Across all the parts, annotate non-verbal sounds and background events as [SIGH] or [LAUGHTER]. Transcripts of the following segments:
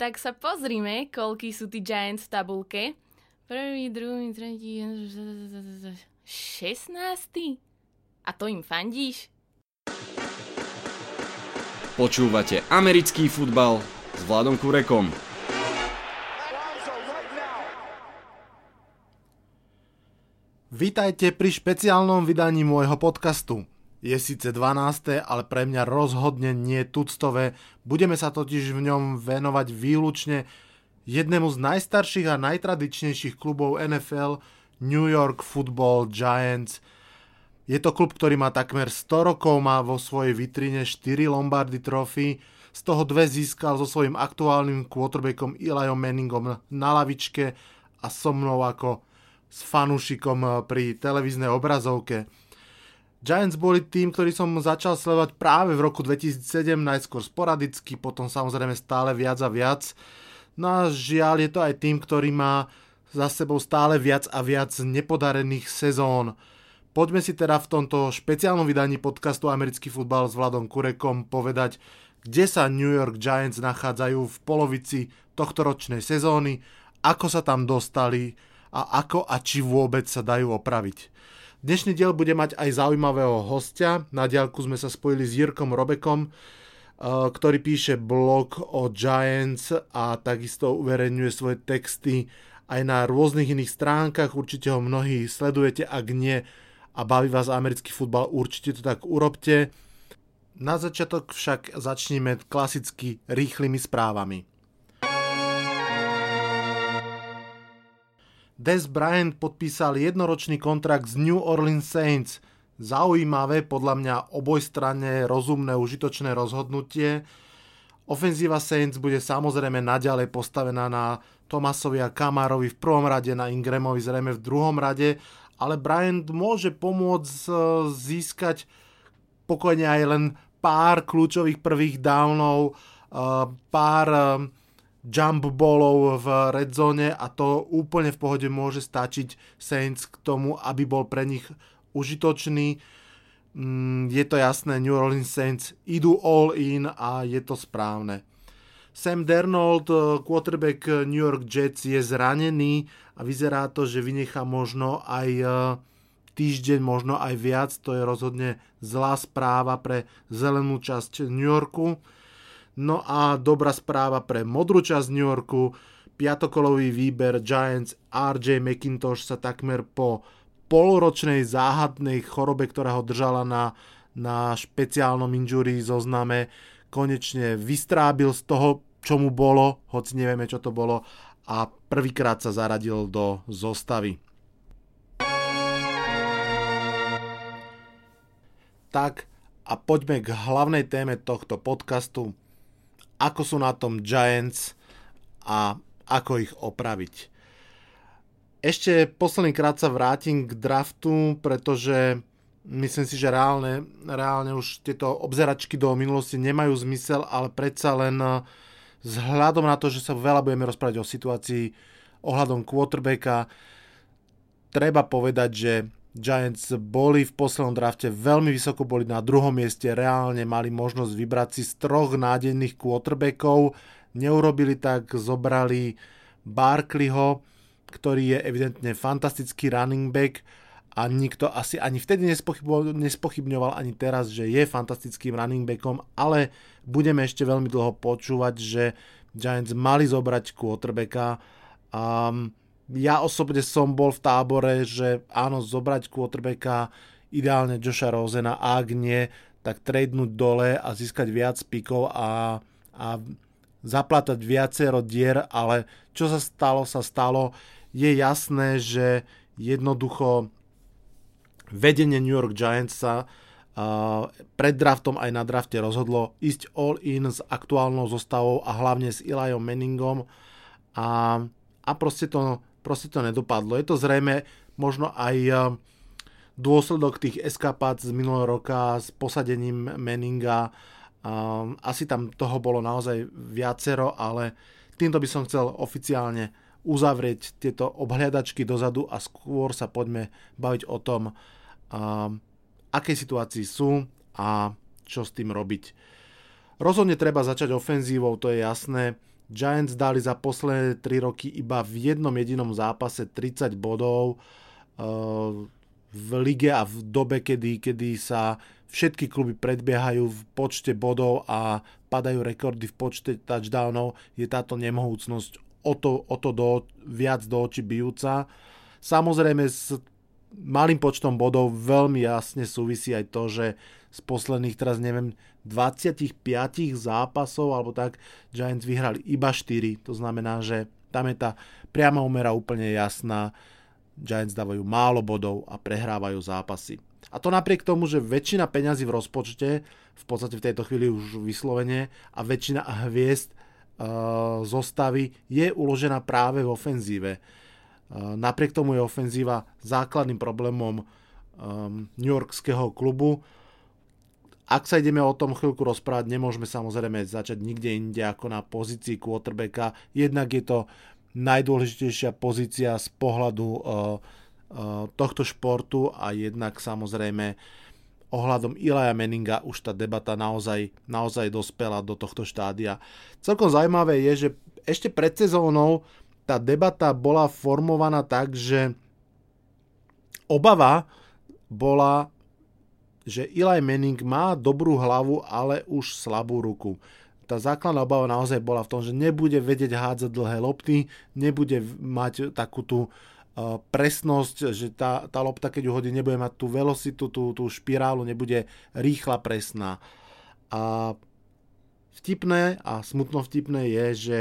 tak sa pozrime, koľký sú tí Giants v tabulke. Prvý, druhý, tretí, 16. A to im fandíš? Počúvate americký futbal s Vladom Kurekom. Vítajte pri špeciálnom vydaní môjho podcastu. Je síce 12. ale pre mňa rozhodne nie tuctové. Budeme sa totiž v ňom venovať výlučne jednému z najstarších a najtradičnejších klubov NFL, New York Football Giants. Je to klub, ktorý má takmer 100 rokov, má vo svojej vitrine 4 Lombardy Trophy, z toho dve získal so svojím aktuálnym quarterbackom Eliom Manningom na lavičke a so mnou ako s fanúšikom pri televíznej obrazovke. Giants boli tým, ktorý som začal sledovať práve v roku 2007, najskôr sporadicky, potom samozrejme stále viac a viac. No a žiaľ je to aj tým, ktorý má za sebou stále viac a viac nepodarených sezón. Poďme si teda v tomto špeciálnom vydaní podcastu Americký futbal s Vladom Kurekom povedať, kde sa New York Giants nachádzajú v polovici tohto ročnej sezóny, ako sa tam dostali a ako a či vôbec sa dajú opraviť. Dnešný diel bude mať aj zaujímavého hostia. Na diálku sme sa spojili s Jirkom Robekom, eh, ktorý píše blog o Giants a takisto uverejňuje svoje texty aj na rôznych iných stránkach. Určite ho mnohí sledujete, ak nie a baví vás americký futbal, určite to tak urobte. Na začiatok však začneme klasicky rýchlymi správami. Des Bryant podpísal jednoročný kontrakt z New Orleans Saints. Zaujímavé, podľa mňa obojstranne rozumné, užitočné rozhodnutie. Ofenzíva Saints bude samozrejme naďalej postavená na Tomasovi a Kamarovi v prvom rade, na Ingramovi zrejme v druhom rade, ale Bryant môže pomôcť e, získať pokojne aj len pár kľúčových prvých downov, e, pár e, jump ballov v red zone a to úplne v pohode môže stačiť Saints k tomu, aby bol pre nich užitočný. Mm, je to jasné, New Orleans Saints idú all in a je to správne. Sam Dernold, eh, quarterback New York Jets, je zranený a vyzerá to, že vynechá možno aj eh, týždeň, možno aj viac. To je rozhodne zlá správa pre zelenú časť New Yorku. No a dobrá správa pre modrú časť New Yorku. Piatokolový výber Giants RJ McIntosh sa takmer po poloročnej záhadnej chorobe, ktorá ho držala na, na špeciálnom injury zozname, konečne vystrábil z toho, čo mu bolo, hoci nevieme, čo to bolo, a prvýkrát sa zaradil do zostavy. Tak a poďme k hlavnej téme tohto podcastu ako sú na tom Giants a ako ich opraviť. Ešte posledný krát sa vrátim k draftu, pretože myslím si, že reálne, reálne už tieto obzeračky do minulosti nemajú zmysel, ale predsa len vzhľadom na to, že sa veľa budeme rozprávať o situácii ohľadom quarterbacka, treba povedať, že Giants boli v poslednom drafte veľmi vysoko, boli na druhom mieste, reálne mali možnosť vybrať si z troch nádejných quarterbackov, neurobili tak, zobrali Barkleyho, ktorý je evidentne fantastický running back a nikto asi ani vtedy nespochybňoval ani teraz, že je fantastickým running backom, ale budeme ešte veľmi dlho počúvať, že Giants mali zobrať quarterbacka. Um, ja osobne som bol v tábore, že áno, zobrať quarterbacka, ideálne Joša Rosena, ak nie, tak tradenúť dole a získať viac pikov a, a zaplatať viacero dier, ale čo sa stalo, sa stalo. Je jasné, že jednoducho vedenie New York Giants sa uh, pred draftom aj na drafte rozhodlo ísť all in s aktuálnou zostavou a hlavne s Eliom Manningom a, a proste to proste to nedopadlo. Je to zrejme možno aj eh, dôsledok tých eskapát z minulého roka s posadením Meninga. Eh, asi tam toho bolo naozaj viacero, ale týmto by som chcel oficiálne uzavrieť tieto obhliadačky dozadu a skôr sa poďme baviť o tom, eh, aké situácii sú a čo s tým robiť. Rozhodne treba začať ofenzívou, to je jasné. Giants dali za posledné 3 roky iba v jednom jedinom zápase 30 bodov v lige a v dobe, kedy, kedy sa všetky kluby predbiehajú v počte bodov a padajú rekordy v počte touchdownov, je táto nemohúcnosť o to, o to do, viac do očí bijúca. Samozrejme s malým počtom bodov veľmi jasne súvisí aj to, že z posledných teraz neviem 25 zápasov alebo tak Giants vyhrali iba 4, to znamená, že tam je tá priama umera úplne jasná. Giants dávajú málo bodov a prehrávajú zápasy. A to napriek tomu, že väčšina peňazí v rozpočte, v podstate v tejto chvíli už vyslovene, a väčšina hviezd uh, zostavy je uložená práve v ofenzíve. Uh, napriek tomu je ofenzíva základným problémom um, New Yorkského klubu. Ak sa ideme o tom chvíľku rozprávať, nemôžeme samozrejme začať nikde inde ako na pozícii quarterbacka. Jednak je to najdôležitejšia pozícia z pohľadu uh, uh, tohto športu a jednak samozrejme ohľadom Ilaja Meninga už tá debata naozaj, naozaj dospela do tohto štádia. Celkom zaujímavé je, že ešte pred sezónou tá debata bola formovaná tak, že obava bola, že Eli Manning má dobrú hlavu, ale už slabú ruku tá základná obava naozaj bola v tom, že nebude vedieť hádzať dlhé lopty, nebude mať takú tú uh, presnosť, že tá, tá lopta, keď ju hodí, nebude mať tú velocitu, tú, tú špirálu, nebude rýchla, presná. A vtipné a smutno vtipné je, že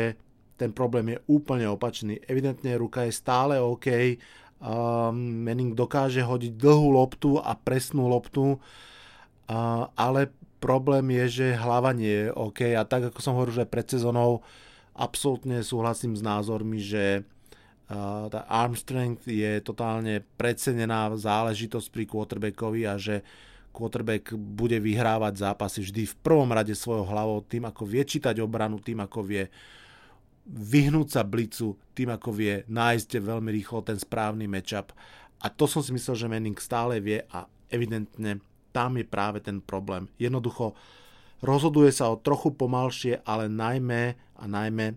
ten problém je úplne opačný. Evidentne ruka je stále OK, um, Manning dokáže hodiť dlhú loptu a presnú loptu, uh, ale problém je, že hlava nie je OK. A tak ako som hovoril, že pred sezónou absolútne súhlasím s názormi, že uh, tá arm strength je totálne precenená záležitosť pri quarterbackovi a že quarterback bude vyhrávať zápasy vždy v prvom rade svojou hlavou, tým ako vie čítať obranu, tým ako vie vyhnúť sa blicu, tým ako vie nájsť veľmi rýchlo ten správny matchup. A to som si myslel, že Manning stále vie a evidentne tam je práve ten problém. Jednoducho rozhoduje sa o trochu pomalšie, ale najmä a najmä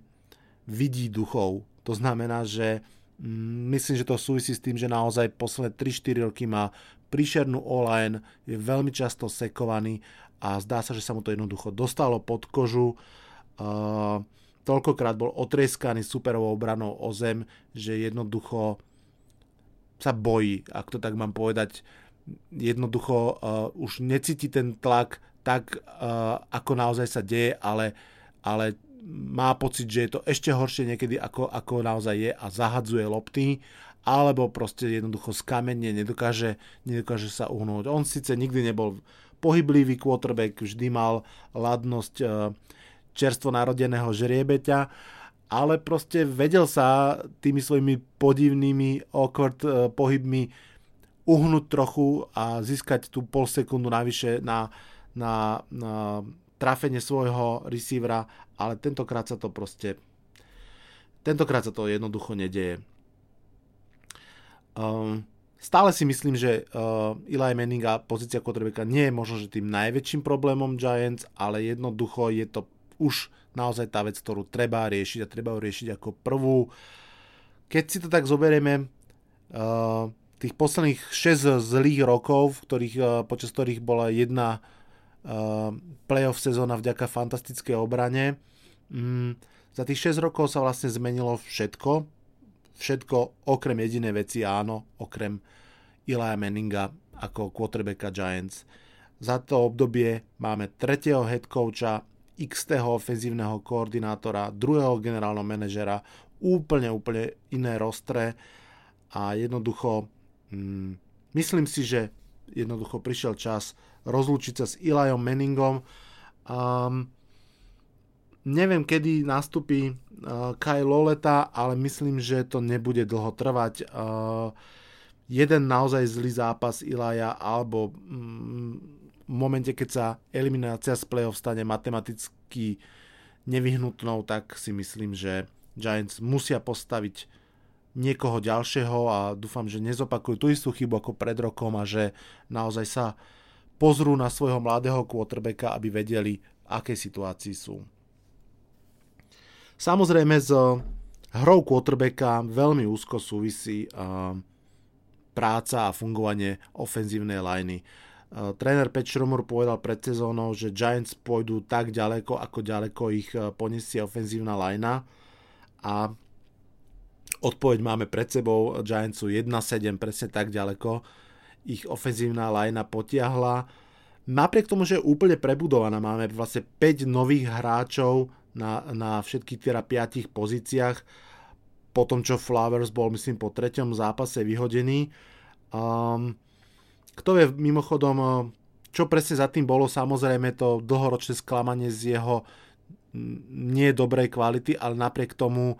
vidí duchov. To znamená, že mm, myslím, že to súvisí s tým, že naozaj posledné 3-4 roky má príšernú online, je veľmi často sekovaný a zdá sa, že sa mu to jednoducho dostalo pod kožu. Uh, toľkokrát bol otrieskaný superovou obranou o zem, že jednoducho sa bojí, ak to tak mám povedať, jednoducho uh, už necíti ten tlak tak, uh, ako naozaj sa deje, ale, ale má pocit, že je to ešte horšie niekedy, ako, ako naozaj je a zahadzuje lopty, alebo proste jednoducho skamenne nedokáže, nedokáže sa uhnúť. On síce nikdy nebol pohyblivý quarterback, vždy mal ladnosť uh, čerstvo narodeného žriebeťa, ale proste vedel sa tými svojimi podivnými awkward uh, pohybmi uhnúť trochu a získať tú pol sekundu navyše na, na, na trafenie svojho receivera, ale tentokrát sa to proste tentokrát sa to jednoducho nedeje. Um, stále si myslím, že uh, Eli Manning a pozícia quarterbacka nie je možno, že tým najväčším problémom Giants, ale jednoducho je to už naozaj tá vec, ktorú treba riešiť a treba ju riešiť ako prvú. Keď si to tak zoberieme, uh, tých posledných 6 zlých rokov, ktorých, eh, počas ktorých bola jedna uh, playoff sezóna vďaka fantastickej obrane. Mm, za tých 6 rokov sa vlastne zmenilo všetko. Všetko okrem jediné veci, áno, okrem Ilaja Manninga ako quarterbacka Giants. Za to obdobie máme tretieho head coacha, x ofenzívneho koordinátora, druhého generálneho manažera, úplne, úplne iné rostre a jednoducho Mm, myslím si, že jednoducho prišiel čas rozlúčiť sa s Ilajom Manningom. Um, neviem, kedy nastupí uh, Kai Loleta, ale myslím, že to nebude dlho trvať. Uh, jeden naozaj zlý zápas Ilaja alebo v momente, keď sa eliminácia z play-off stane matematicky nevyhnutnou, tak si myslím, že Giants musia postaviť niekoho ďalšieho a dúfam, že nezopakujú tú istú chybu ako pred rokom a že naozaj sa pozrú na svojho mladého quarterbacka, aby vedeli, v akej situácii sú. Samozrejme s hrou quarterbacka veľmi úzko súvisí uh, práca a fungovanie ofenzívnej liney. Uh, tréner Pat Shrumur povedal pred sezónou, že Giants pôjdu tak ďaleko, ako ďaleko ich uh, poniesie ofenzívna linea a odpoveď máme pred sebou. Giantsu 1-7, presne tak ďaleko ich ofenzívna linea potiahla. Napriek tomu, že je úplne prebudovaná, máme vlastne 5 nových hráčov na, na všetkých teda 5 pozíciách, po tom, čo Flowers bol, myslím, po treťom zápase vyhodený. Um, kto vie mimochodom, čo presne za tým bolo, samozrejme to dlhoročné sklamanie z jeho nie dobrej kvality, ale napriek tomu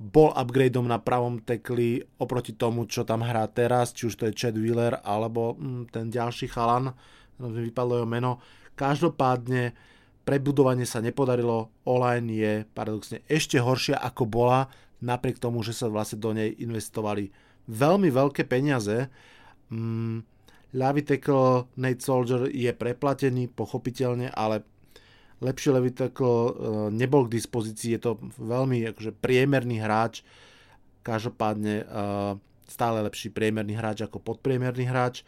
bol upgradeom na pravom tekli oproti tomu, čo tam hrá teraz, či už to je Chad Wheeler alebo hm, ten ďalší chalan, vypadlo jeho meno. Každopádne prebudovanie sa nepodarilo, online je paradoxne ešte horšia ako bola, napriek tomu, že sa vlastne do nej investovali veľmi veľké peniaze. Hm, ľavý tackle Nate Soldier je preplatený, pochopiteľne, ale lepší levý tackle e, nebol k dispozícii, je to veľmi akože priemerný hráč, každopádne e, stále lepší priemerný hráč ako podpriemerný hráč.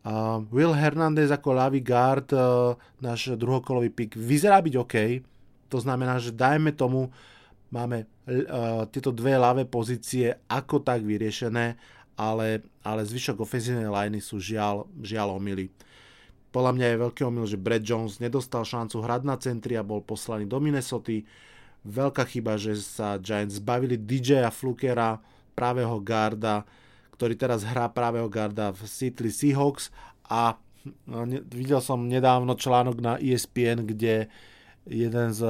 Uh, Will Hernandez ako ľavý guard, uh, náš druhokolový pick, vyzerá byť OK. To znamená, že dajme tomu, máme tieto dve ľavé pozície ako tak vyriešené, ale, ale zvyšok ofenzívnej liney sú žiaľ, žiaľ omily. Podľa mňa je veľký omyl, že Brad Jones nedostal šancu hrať na centri a bol poslaný do Minnesota. Veľká chyba, že sa Giants zbavili DJ a Flukera, pravého garda, ktorý teraz hrá pravého garda v Seattle Seahawks a no, videl som nedávno článok na ESPN, kde jeden z,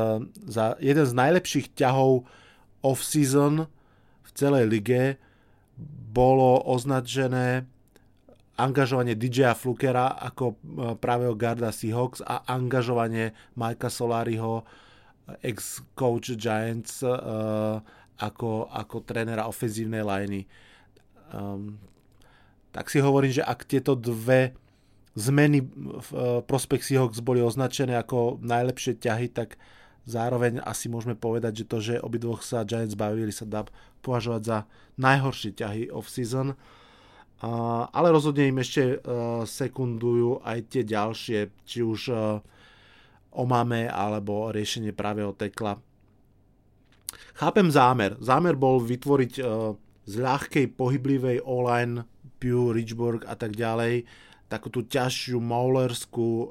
za, jeden z najlepších ťahov off-season v celej lige bolo označené angažovanie DJ Flukera ako e, pravého garda Seahawks a angažovanie Mikea Solariho, ex-coach Giants, uh, ako, ako trénera ofenzívnej liney. Um, tak si hovorím, že ak tieto dve zmeny v uh, prospech Seahawks boli označené ako najlepšie ťahy, tak zároveň asi môžeme povedať, že to, že obidvoch sa Giants bavili, sa dá považovať za najhoršie ťahy off-season. Uh, ale rozhodne im ešte e, sekundujú aj tie ďalšie, či už e, omame alebo riešenie pravého tekla. Chápem zámer. Zámer bol vytvoriť e, z ľahkej pohyblivej online Pew, Richburg a tak ďalej takú tú ťažšiu maulerskú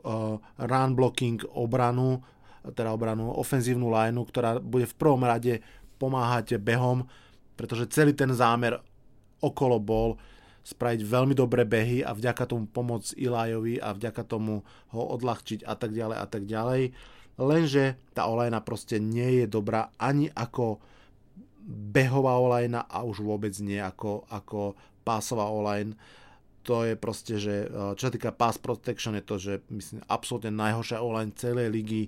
run blocking obranu, teda obranu ofenzívnu lineu, ktorá bude v prvom rade pomáhať behom, pretože celý ten zámer okolo bol spraviť veľmi dobré behy a vďaka tomu pomôcť Ilajovi a vďaka tomu ho odľahčiť a tak ďalej a tak ďalej. Lenže tá olajna proste nie je dobrá ani ako behová olajna a už vôbec nie ako, ako pásová olajn. To je proste, že e, čo sa týka pass protection je to, že myslím absolútne najhoršia olajn celej ligy.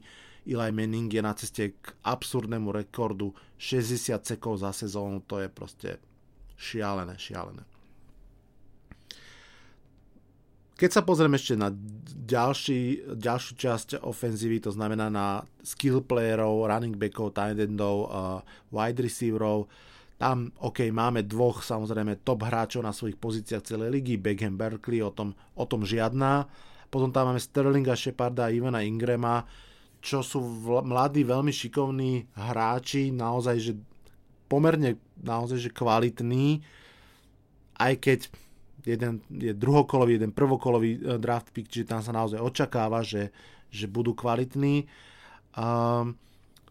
Eli Manning je na ceste k absurdnému rekordu 60 sekov za sezónu, to je proste šialené, šialené. Keď sa pozrieme ešte na ďalší, ďalšiu časť ofenzívy, to znamená na skill playerov, running backov, tight endov, uh, wide receiverov, tam, OK, máme dvoch samozrejme top hráčov na svojich pozíciách celej ligy, Beckham, Berkeley, o tom, o tom žiadna. Potom tam máme Sterlinga, Sheparda Ivana Ingrama, čo sú vl- mladí, veľmi šikovní hráči, naozaj, že pomerne naozaj, že kvalitní, aj keď jeden je druhokolový, jeden prvokolový e, draft pick, čiže tam sa naozaj očakáva, že, že budú kvalitní. Um,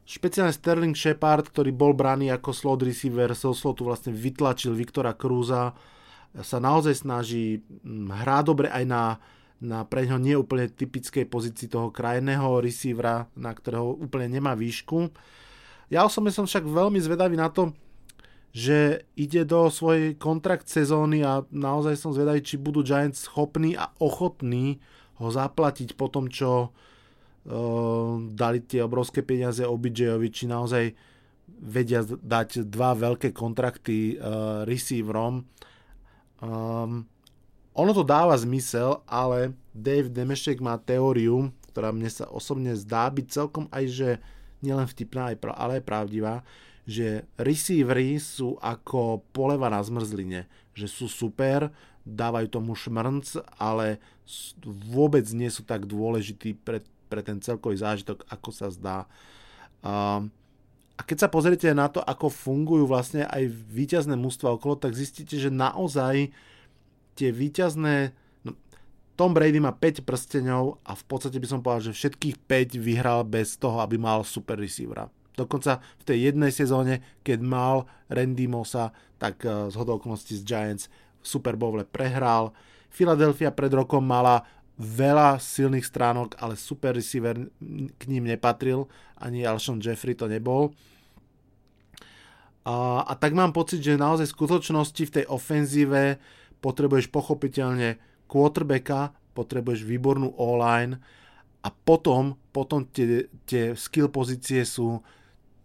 špeciálne Sterling Shepard, ktorý bol braný ako slot receiver, so slotu vlastne vytlačil Viktora Krúza, sa naozaj snaží hrá dobre aj na, na pre ňo neúplne typickej pozícii toho krajného receivera, na ktorého úplne nemá výšku. Ja osobne som však veľmi zvedavý na to, že ide do svojej kontrakt sezóny a naozaj som zvedavý, či budú Giants schopní a ochotní ho zaplatiť po tom, čo uh, dali tie obrovské peniaze OBJ-ovi, či naozaj vedia dať dva veľké kontrakty uh, receiverom. Um, ono to dáva zmysel, ale Dave Demešek má teóriu, ktorá mne sa osobne zdá byť celkom aj že nielen vtipná, ale aj pravdivá, že receivery sú ako poleva na zmrzline, že sú super, dávajú tomu šmrnc, ale vôbec nie sú tak dôležití pre, pre ten celkový zážitok, ako sa zdá. A keď sa pozriete na to, ako fungujú vlastne aj výťazné mústva okolo, tak zistíte, že naozaj tie výťazné... No, Tom Brady má 5 prstenov a v podstate by som povedal, že všetkých 5 vyhral bez toho, aby mal super receivera. Dokonca v tej jednej sezóne, keď mal Randy Mossa, tak z hodou okolností z Giants v Super Bowle prehral. Philadelphia pred rokom mala veľa silných stránok, ale super receiver k ním nepatril, ani Alshon Jeffrey to nebol. A, a tak mám pocit, že naozaj v skutočnosti v tej ofenzíve potrebuješ pochopiteľne quarterbacka, potrebuješ výbornú online a potom, potom tie, tie skill pozície sú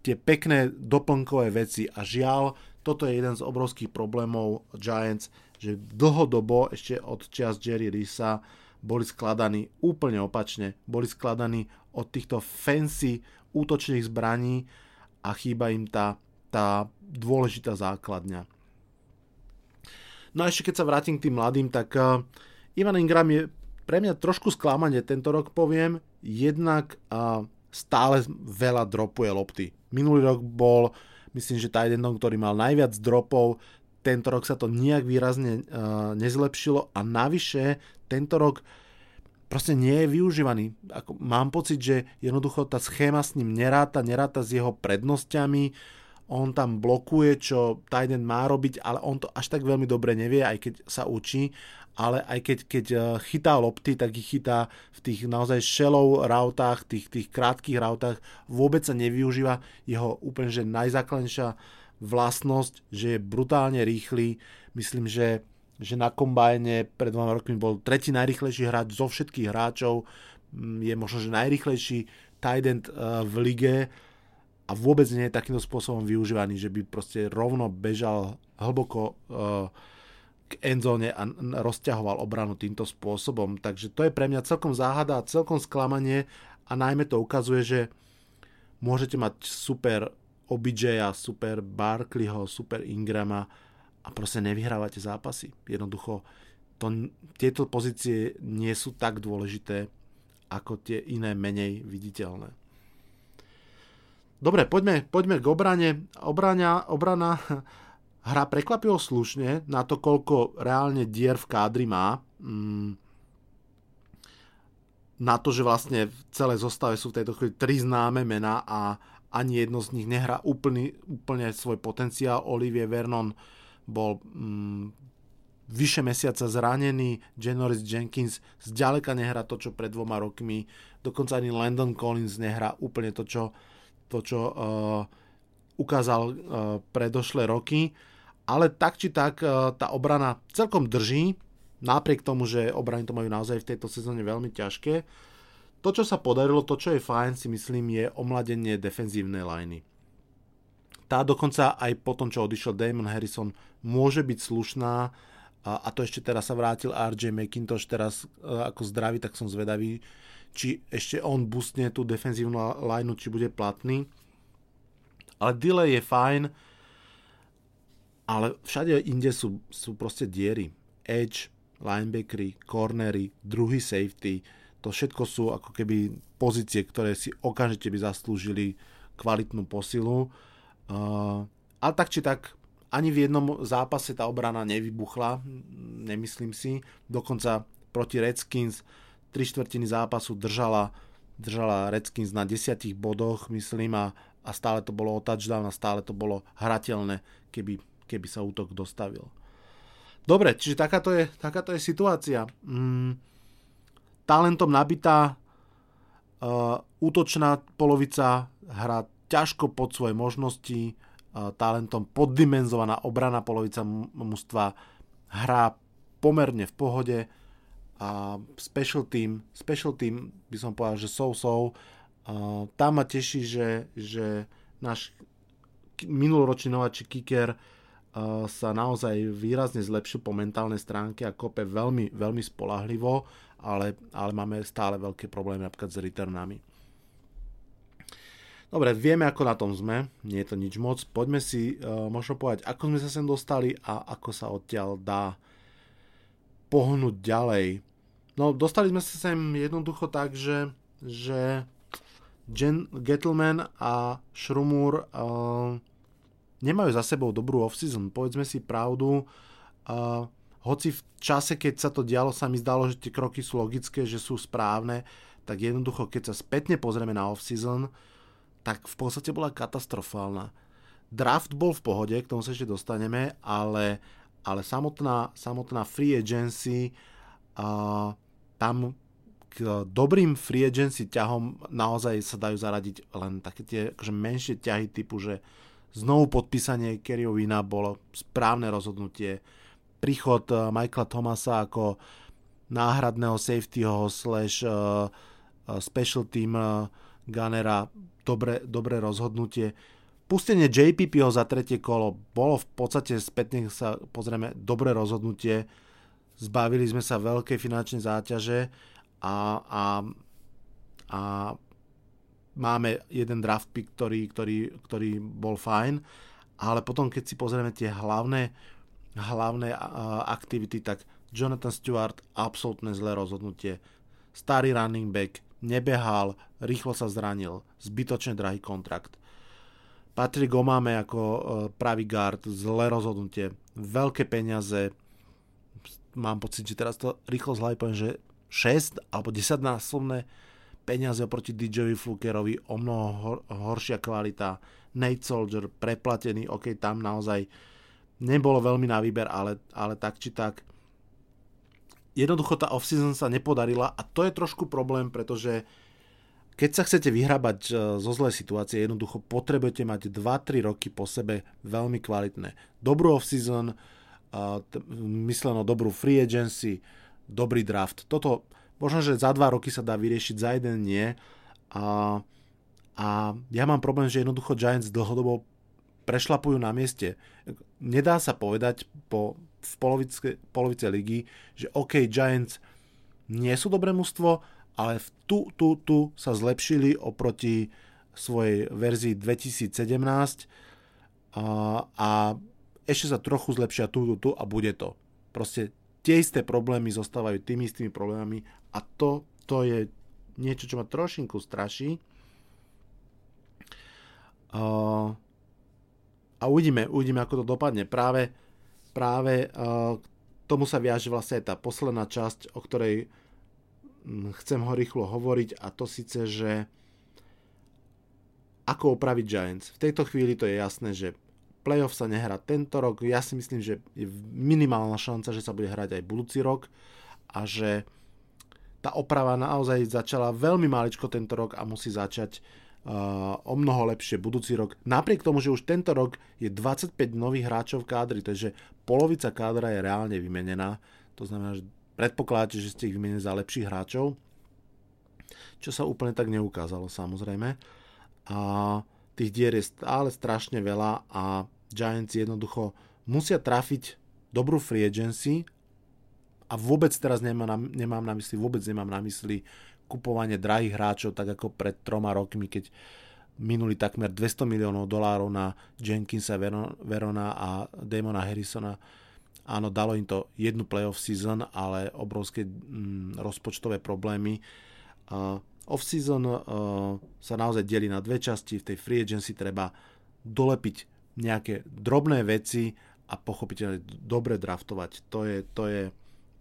tie pekné doplnkové veci a žiaľ, toto je jeden z obrovských problémov Giants, že dlhodobo ešte od čias Jerry Risa boli skladaní úplne opačne. Boli skladaní od týchto fancy útočných zbraní a chýba im tá tá dôležitá základňa. No a ešte keď sa vrátim k tým mladým, tak uh, Ivan Ingram je pre mňa trošku sklamanie tento rok poviem, jednak uh, stále veľa dropuje lopty. Minulý rok bol, myslím, že jeden, ktorý mal najviac dropov, tento rok sa to nejak výrazne uh, nezlepšilo a navyše tento rok proste nie je využívaný. Ako, mám pocit, že jednoducho tá schéma s ním neráta, neráta s jeho prednosťami, on tam blokuje, čo Tiden má robiť, ale on to až tak veľmi dobre nevie, aj keď sa učí, ale aj keď, keď eh, chytá lopty, tak ich chytá v tých naozaj shallow rautách, tých, tých krátkých rautách, vôbec sa nevyužíva. Jeho úplne že najzákladnejšia vlastnosť, že je brutálne rýchly. Myslím, že, že na kombajne pred dvoma rokmi bol tretí najrýchlejší hráč zo všetkých hráčov, mm, je možno, že najrýchlejší tight end eh, v lige a vôbec nie je takýmto spôsobom využívaný, že by proste rovno bežal hlboko uh, k endzóne a rozťahoval obranu týmto spôsobom. Takže to je pre mňa celkom záhada a celkom sklamanie a najmä to ukazuje, že môžete mať super OBJ-a, super Barkleyho, super Ingrama a proste nevyhrávate zápasy. Jednoducho to, tieto pozície nie sú tak dôležité ako tie iné menej viditeľné. Dobre, poďme, poďme k obrane. Obrania, obrana [LAUGHS] hra prekvapivo slušne na to, koľko reálne dier v kádri má. Mm, na to, že vlastne v celej zostave sú v tejto chvíli tri známe mená a ani jedno z nich nehrá úplný, úplne svoj potenciál. Olivier Vernon bol mm, vyše mesiaca zranený, Janoris Jenkins zďaleka nehrá to, čo pred dvoma rokmi, dokonca ani Landon Collins nehrá úplne to, čo to, čo uh, ukázal uh, predošlé roky. Ale tak či tak uh, tá obrana celkom drží, napriek tomu, že obrany to majú naozaj v tejto sezóne veľmi ťažké. To, čo sa podarilo, to, čo je fajn, si myslím, je omladenie defenzívnej liney. Tá dokonca aj po tom, čo odišiel Damon Harrison, môže byť slušná a to ešte teraz sa vrátil RJ McIntosh teraz ako zdravý, tak som zvedavý, či ešte on boostne tú defenzívnu lineu, či bude platný. Ale delay je fajn, ale všade inde sú, sú proste diery. Edge, linebackery, cornery, druhý safety, to všetko sú ako keby pozície, ktoré si okamžite by zaslúžili kvalitnú posilu. Uh, ale tak či tak, ani v jednom zápase tá obrana nevybuchla, nemyslím si. Dokonca proti Redskins tri štvrtiny zápasu držala, držala Redskins na desiatich bodoch, myslím, a, a stále to bolo o touchdown a stále to bolo hrateľné, keby, keby sa útok dostavil. Dobre, čiže takáto je, takáto je situácia. Mm, talentom nabitá uh, útočná polovica hrá ťažko pod svoje možnosti, uh, talentom poddimenzovaná obrana polovica mužstva hrá pomerne v pohode, a special team, special team by som povedal, že so-so. Uh, tam ma teší, že, že náš minuloročný nováčik kicker uh, sa naozaj výrazne zlepšil po mentálnej stránke a kope veľmi, veľmi spolahlivo, ale, ale máme stále veľké problémy napríklad s returnami. Dobre, vieme, ako na tom sme, nie je to nič moc. Poďme si uh, možno povedať, ako sme sa sem dostali a ako sa odtiaľ dá pohnúť ďalej. No, dostali sme sa sem jednoducho tak, že, že Jen, Gettleman a Šrumur uh, nemajú za sebou dobrú off-season. Povedzme si pravdu, uh, hoci v čase, keď sa to dialo, sa mi zdalo, že tie kroky sú logické, že sú správne, tak jednoducho, keď sa spätne pozrieme na off-season, tak v podstate bola katastrofálna. Draft bol v pohode, k tomu sa ešte dostaneme, ale, ale samotná, samotná free agency, uh, tam k dobrým free agency ťahom naozaj sa dajú zaradiť len také tie akože menšie ťahy typu, že znovu podpísanie Kerryho Wina bolo správne rozhodnutie. Príchod Michaela Thomasa ako náhradného safetyho slash uh, special team uh, Gunnera dobré, dobré rozhodnutie. Pustenie JPPho za tretie kolo bolo v podstate spätne sa pozrieme dobré rozhodnutie. Zbavili sme sa veľkej finančnej záťaže a, a, a máme jeden draft pick, ktorý, ktorý, ktorý bol fajn, ale potom keď si pozrieme tie hlavné, hlavné aktivity, tak Jonathan Stewart absolútne zlé rozhodnutie. Starý running back, nebehal, rýchlo sa zranil, zbytočne drahý kontrakt. Patrick Omame ako e, pravý guard, zlé rozhodnutie, veľké peniaze, mám pocit, že teraz to rýchlo zhľadím, že 6 alebo 10 násobné peniaze oproti DJovi Flukerovi, o mnoho hor- horšia kvalita, Nate Soldier, preplatený, ok, tam naozaj nebolo veľmi na výber, ale, ale tak či tak. Jednoducho tá off-season sa nepodarila a to je trošku problém, pretože keď sa chcete vyhrabať e, zo zlej situácie, jednoducho potrebujete mať 2-3 roky po sebe veľmi kvalitné. Dobrú off-season, mysleno dobrú free agency, dobrý draft. Toto možno, že za 2 roky sa dá vyriešiť, za jeden nie. A, a ja mám problém, že jednoducho Giants dlhodobo prešlapujú na mieste. Nedá sa povedať po v polovice, polovice ligy, že OK, Giants nie sú dobré mužstvo, ale v tu, tu, tu sa zlepšili oproti svojej verzii 2017 a, a ešte sa trochu zlepšia tu, tu, tu a bude to. Proste tie isté problémy zostávajú tými istými problémami a to, to je niečo, čo ma trošinku straší. Uh, a uvidíme, uvidíme, ako to dopadne. Práve práve uh, tomu sa viaže vlastne aj tá posledná časť, o ktorej chcem ho rýchlo hovoriť a to síce, že ako opraviť Giants. V tejto chvíli to je jasné, že playoff sa nehrá tento rok. Ja si myslím, že je minimálna šanca, že sa bude hrať aj budúci rok a že tá oprava naozaj začala veľmi maličko tento rok a musí začať o mnoho lepšie budúci rok. Napriek tomu, že už tento rok je 25 nových hráčov v kádri, takže polovica kádra je reálne vymenená. To znamená, že predpokladáte, že ste ich vymenili za lepších hráčov, čo sa úplne tak neukázalo samozrejme. A tých dier je stále strašne veľa a Giants jednoducho musia trafiť dobrú free agency a vôbec teraz nemám na, nemám na mysli, vôbec nemám na mysli kupovanie drahých hráčov, tak ako pred troma rokmi, keď minuli takmer 200 miliónov dolárov na Jenkinsa, Verona a Damona Harrisona. Áno, dalo im to jednu playoff season, ale obrovské mm, rozpočtové problémy. Uh, off-season uh, sa naozaj delí na dve časti. V tej free agency treba dolepiť nejaké drobné veci a pochopiteľne dobre draftovať. To je, to je,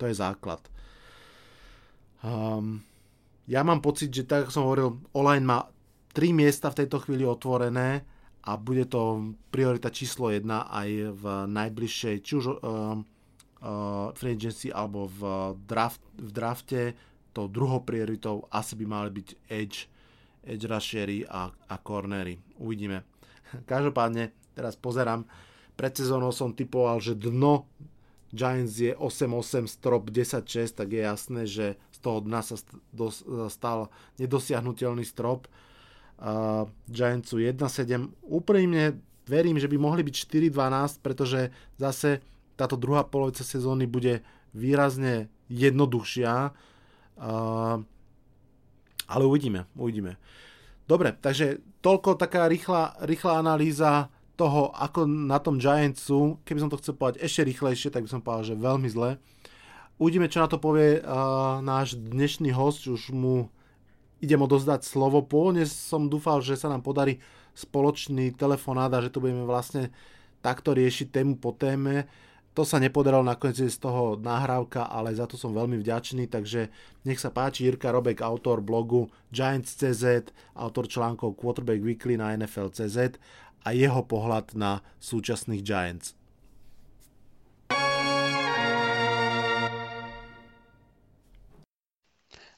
to je základ. Um, ja mám pocit, že tak som hovoril, online má tri miesta v tejto chvíli otvorené a bude to priorita číslo jedna aj v najbližšej, či už uh, uh, free agency alebo v, draft, v drafte. To druhou prioritou asi by mali byť edge, edge rushery a, a cornery. Uvidíme. [LAUGHS] Každopádne, teraz pozerám, pred sezónou som typoval, že dno Giants je 8-8, strop 10-6, tak je jasné, že toho dna sa stal nedosiahnutelný strop. Uh, Giantsu 1-7. Úprimne verím, že by mohli byť 4-12, pretože zase táto druhá polovica sezóny bude výrazne jednoduchšia. Ale uvidíme, uvidíme. Dobre, takže toľko taká rýchla, rýchla analýza toho, ako na tom Giants sú. Keby som to chcel povedať ešte rýchlejšie, tak by som povedal, že veľmi zle. Uvidíme, čo na to povie uh, náš dnešný host, už mu idem odozdať slovo. Pôvodne som dúfal, že sa nám podarí spoločný telefonát a že to budeme vlastne takto riešiť tému po téme. To sa nepodarilo nakoniec z toho nahrávka, ale za to som veľmi vďačný, takže nech sa páči Jirka Robek, autor blogu Giants.cz, autor článkov Quarterback Weekly na NFL.cz a jeho pohľad na súčasných Giants.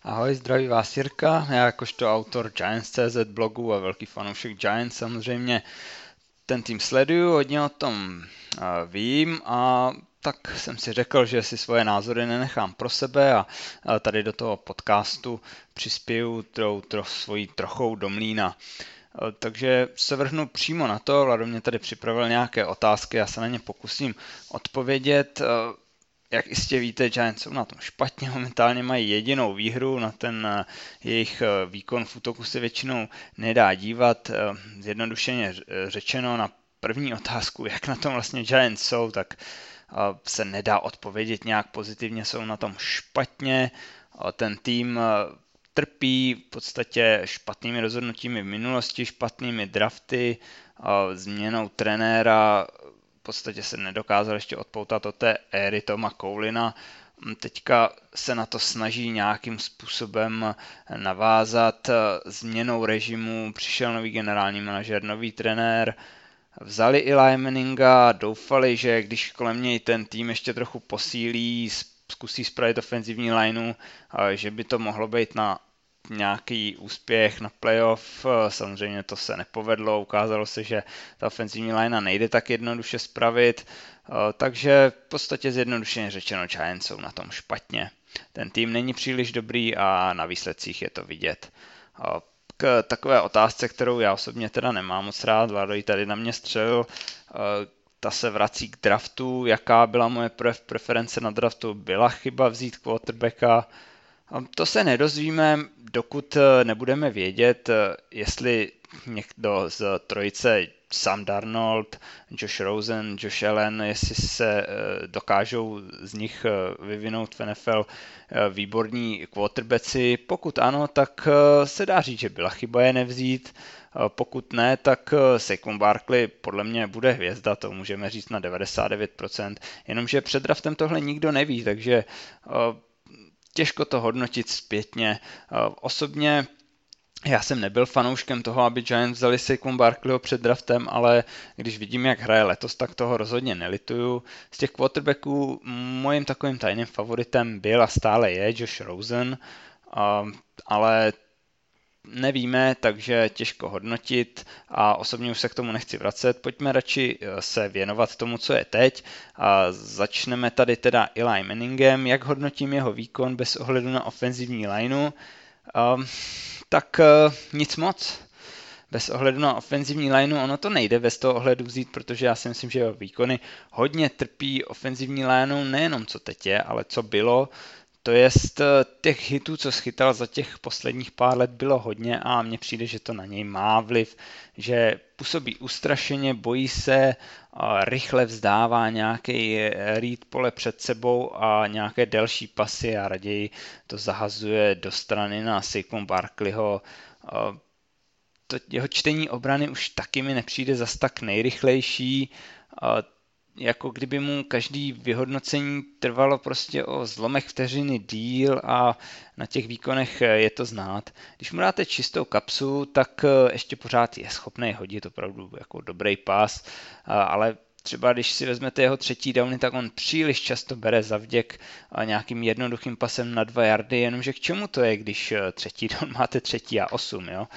Ahoj, zdraví vás Jirka, já jakožto autor Giants.cz blogu a velký fanoušek Giants samozřejmě ten tým sleduju, hodně o tom vím a tak jsem si řekl, že si svoje názory nenechám pro sebe a tady do toho podcastu přispěju trou, tro, svojí trochou do mlína. Takže se vrhnu přímo na to, Vlado mě tady připravil nějaké otázky, já se na ně pokusím odpovědět. Jak jistě víte, Giants jsou na tom špatně, [LAUGHS] momentálně mají jedinou výhru, na ten jejich výkon v útoku se většinou nedá dívat. Zjednodušeně řečeno na první otázku, jak na tom vlastně Giants jsou, tak se nedá odpovědět nějak pozitivně, jsou na tom špatně. Ten tým trpí v podstatě špatnými rozhodnutími v minulosti, špatnými drafty, změnou trenéra, podstatě se nedokázal ještě odpoutat od té éry Toma Koulina. Teďka se na to snaží nějakým způsobem navázat změnou režimu, přišel nový generální manažer, nový trenér, Vzali i Manninga, doufali, že když kolem něj ten tým ještě trochu posílí, zkusí spravit ofenzivní lineu, že by to mohlo být na nějaký úspěch na playoff. Samozřejmě to se nepovedlo, ukázalo se, že ta ofenzivní linea nejde tak jednoduše spravit, takže v podstatě zjednodušeně řečeno Giants jsou na tom špatně. Ten tým není příliš dobrý a na výsledcích je to vidět. K takové otázce, kterou já osobně teda nemám moc rád, Vlado ji tady na mě střelil, eh, ta se vrací k draftu, jaká byla moje preference na draftu, byla chyba vzít quarterbacka, to se nedozvíme, dokud eh, nebudeme vědět, eh, jestli někdo z trojice Sam Darnold, Josh Rosen, Josh Allen, jestli se dokážou z nich vyvinout v NFL výborní quarterbacki. Pokud ano, tak se dá říct, že byla chyba je nevzít. Pokud ne, tak Saquon Barkley podle mě bude hvězda, to můžeme říct na 99%, jenomže před draftem tohle nikdo neví, takže těžko to hodnotit zpětně. Osobně já jsem nebyl fanouškem toho, aby Giants vzali Saquon Barkleyho před draftem, ale když vidím, jak hraje letos, tak toho rozhodně nelituju. Z těch quarterbacků mojím takovým tajným favoritem byl a stále je Josh Rosen, ale nevíme, takže těžko hodnotit a osobně už se k tomu nechci vracet. Pojďme radši e, se věnovat tomu, co je teď a začneme tady teda Eli Manningem. Jak hodnotím jeho výkon bez ohledu na ofenzivní lineu? Um, tak uh, nic moc. Bez ohledu na ofenzivní lineu, ono to nejde bez toho ohledu vzít, protože já si myslím, že jeho výkony hodně trpí ofenzivní lineu nejenom co teď je, ale co bylo. To jest eh, těch hitů, co schytal za těch posledních pár let bylo hodně a mně přijde, že to na něj má vliv, že působí ustrašeně, bojí se, rychle vzdává nějaký read pole před sebou a nějaké delší pasy a raději to zahazuje do strany na Saquon Barkleyho. To jeho čtení obrany už taky mi nepřijde zas tak nejrychlejší jako kdyby mu každý vyhodnocení trvalo prostě o zlomech vteřiny díl a na těch výkonech je to znát. Když mu dáte čistou kapsu, tak ještě pořád je schopný hodit opravdu jako dobrý pás, ale Třeba když si vezmete jeho třetí downy, tak on příliš často bere zavděk nějakým jednoduchým pasem na dva yardy, jenomže k čemu to je, když eh, třetí down máte třetí a osm, jo?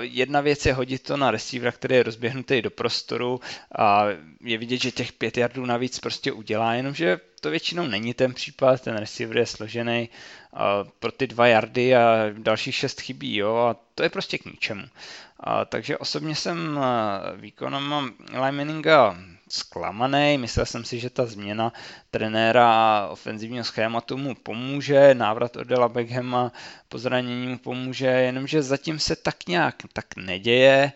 Jedna věc je hodit to na receivera, který je rozběhnutý do prostoru a je vidět, že těch pět yardů navíc prostě udělá, jenomže to většinou není ten případ, ten receiver je složený pro ty dva yardy a dalších šest chybí, jo, a to je prostě k ničemu. A, takže osobně jsem výkonem Eli Manninga zklamaný. Myslel jsem si, že ta změna trenéra ofenzivního schématu mu pomůže, návrat Odela Beckhama po zranění mu pomůže, jenomže zatím se tak nějak tak neděje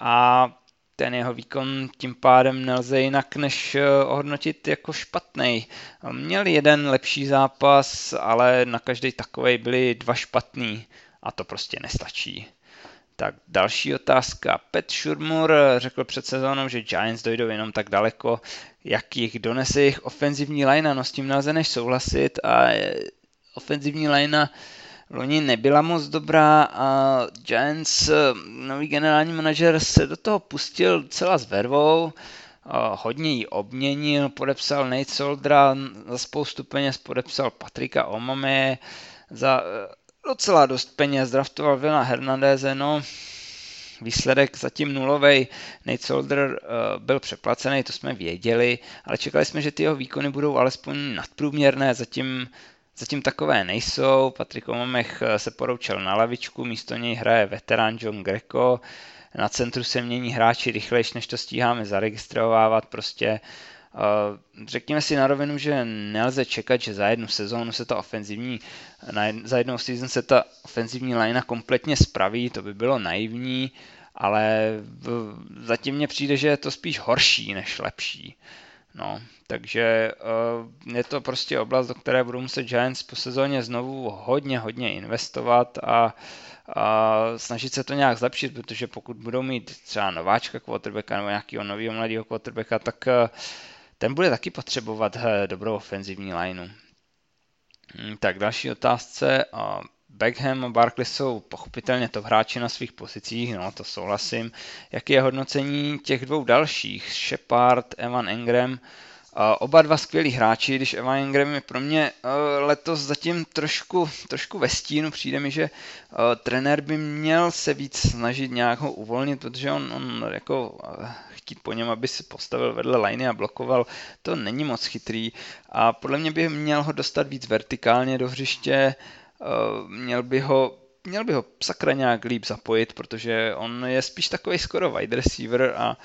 a ten jeho výkon tím pádem nelze jinak než eh, ohodnotit jako špatný. Měl jeden lepší zápas, ale na každý takový byly dva špatný a to prostě nestačí. Tak další otázka. Pet Shurmur řekl před sezónou, že Giants dojdou jenom tak daleko, jak jich donese jejich ofenzivní linea. No s tím nelze než souhlasit a ofenzivní linea loni nebyla moc dobrá a Giants, nový generální manažer, se do toho pustil celá s vervou, hodně ji obměnil, podepsal Nate Soldra, za spoustu peněz podepsal Patrika Omame, za docela dost peněz, draftoval Vila Hernandeze, no výsledek zatím nulový. Nate Solder uh, byl přeplacený, to jsme věděli, ale čekali jsme, že ty jeho výkony budou alespoň nadprůměrné, zatím, zatím takové nejsou. Patrik Omamech eh, se poroučel na lavičku, místo něj hraje veterán John Greco, na centru se mění hráči rychlejš, než to stíháme zaregistrovávat, prostě Řekněme si na rovinu, že nelze čekat, že za jednu sezónu se ta ofenzivní, za jednou season se ta ofenzivní linea kompletně spraví, to by bylo naivní, ale zatím mně přijde, že je to spíš horší než lepší. No, takže uh, je to prostě oblast, do které budou muset Giants po sezóně znovu hodně, hodně investovat a, a snažit se to nějak zlepšit, protože pokud budou mít třeba nováčka quarterbacka nebo nějakého nového mladého quarterbacka, tak uh, ten bude taky potřebovat dobrou ofenzivní lineu. Hmm, tak další otázce. Beckham a Barkley jsou pochopitelně to hráči na svých pozicích, no to souhlasím. Jaké je hodnocení těch dvou dalších? Shepard, Evan Engram, Oba dva skvělí hráči, když Evan Ingram je pro mě eh, letos zatím trošku, trošku ve stínu, přijde mi, že eh, trenér by měl se víc snažit nějak ho uvolnit, protože on, on jako eh, chtít po něm, aby si postavil vedle liney a blokoval, to není moc chytrý a podle mě by měl ho dostat víc vertikálně do hřiště, měl by ho měl by ho sakra nějak líp zapojit, protože on je spíš takový skoro wide receiver a